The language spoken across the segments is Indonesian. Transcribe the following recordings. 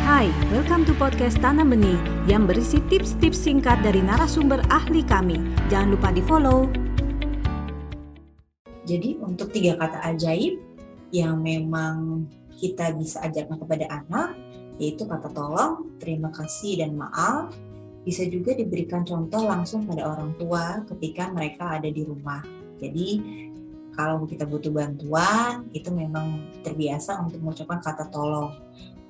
Hai, welcome to podcast Tanam Benih yang berisi tips-tips singkat dari narasumber ahli kami. Jangan lupa di follow. Jadi untuk tiga kata ajaib yang memang kita bisa ajarkan kepada anak, yaitu kata tolong, terima kasih, dan maaf, bisa juga diberikan contoh langsung pada orang tua ketika mereka ada di rumah. Jadi kalau kita butuh bantuan, itu memang terbiasa untuk mengucapkan kata tolong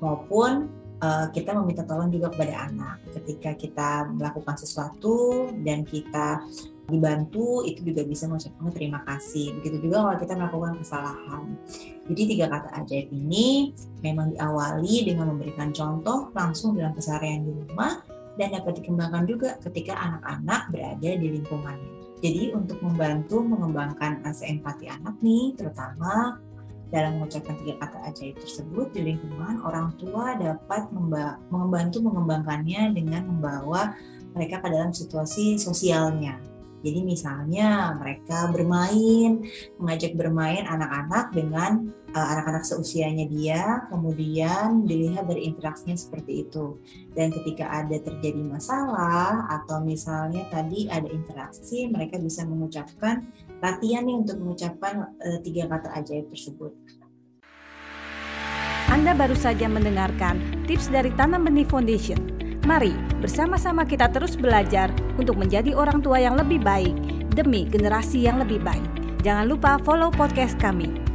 maupun uh, kita meminta tolong juga kepada anak. Ketika kita melakukan sesuatu dan kita dibantu itu juga bisa mengucapkan terima kasih. Begitu juga kalau kita melakukan kesalahan. Jadi tiga kata ajaib ini memang diawali dengan memberikan contoh langsung dalam keseharian di rumah dan dapat dikembangkan juga ketika anak-anak berada di lingkungannya. Jadi untuk membantu mengembangkan rasa empati anak nih terutama dalam mengucapkan tiga kata ajaib tersebut di lingkungan orang tua dapat membantu mengembangkannya dengan membawa mereka ke dalam situasi sosialnya jadi misalnya mereka bermain, mengajak bermain anak-anak dengan uh, anak-anak seusianya dia, kemudian dilihat dari interaksinya seperti itu. Dan ketika ada terjadi masalah atau misalnya tadi ada interaksi, mereka bisa mengucapkan latihan nih untuk mengucapkan uh, tiga kata ajaib tersebut. Anda baru saja mendengarkan tips dari Tanam Benih Foundation Mari bersama-sama kita terus belajar untuk menjadi orang tua yang lebih baik demi generasi yang lebih baik. Jangan lupa follow podcast kami.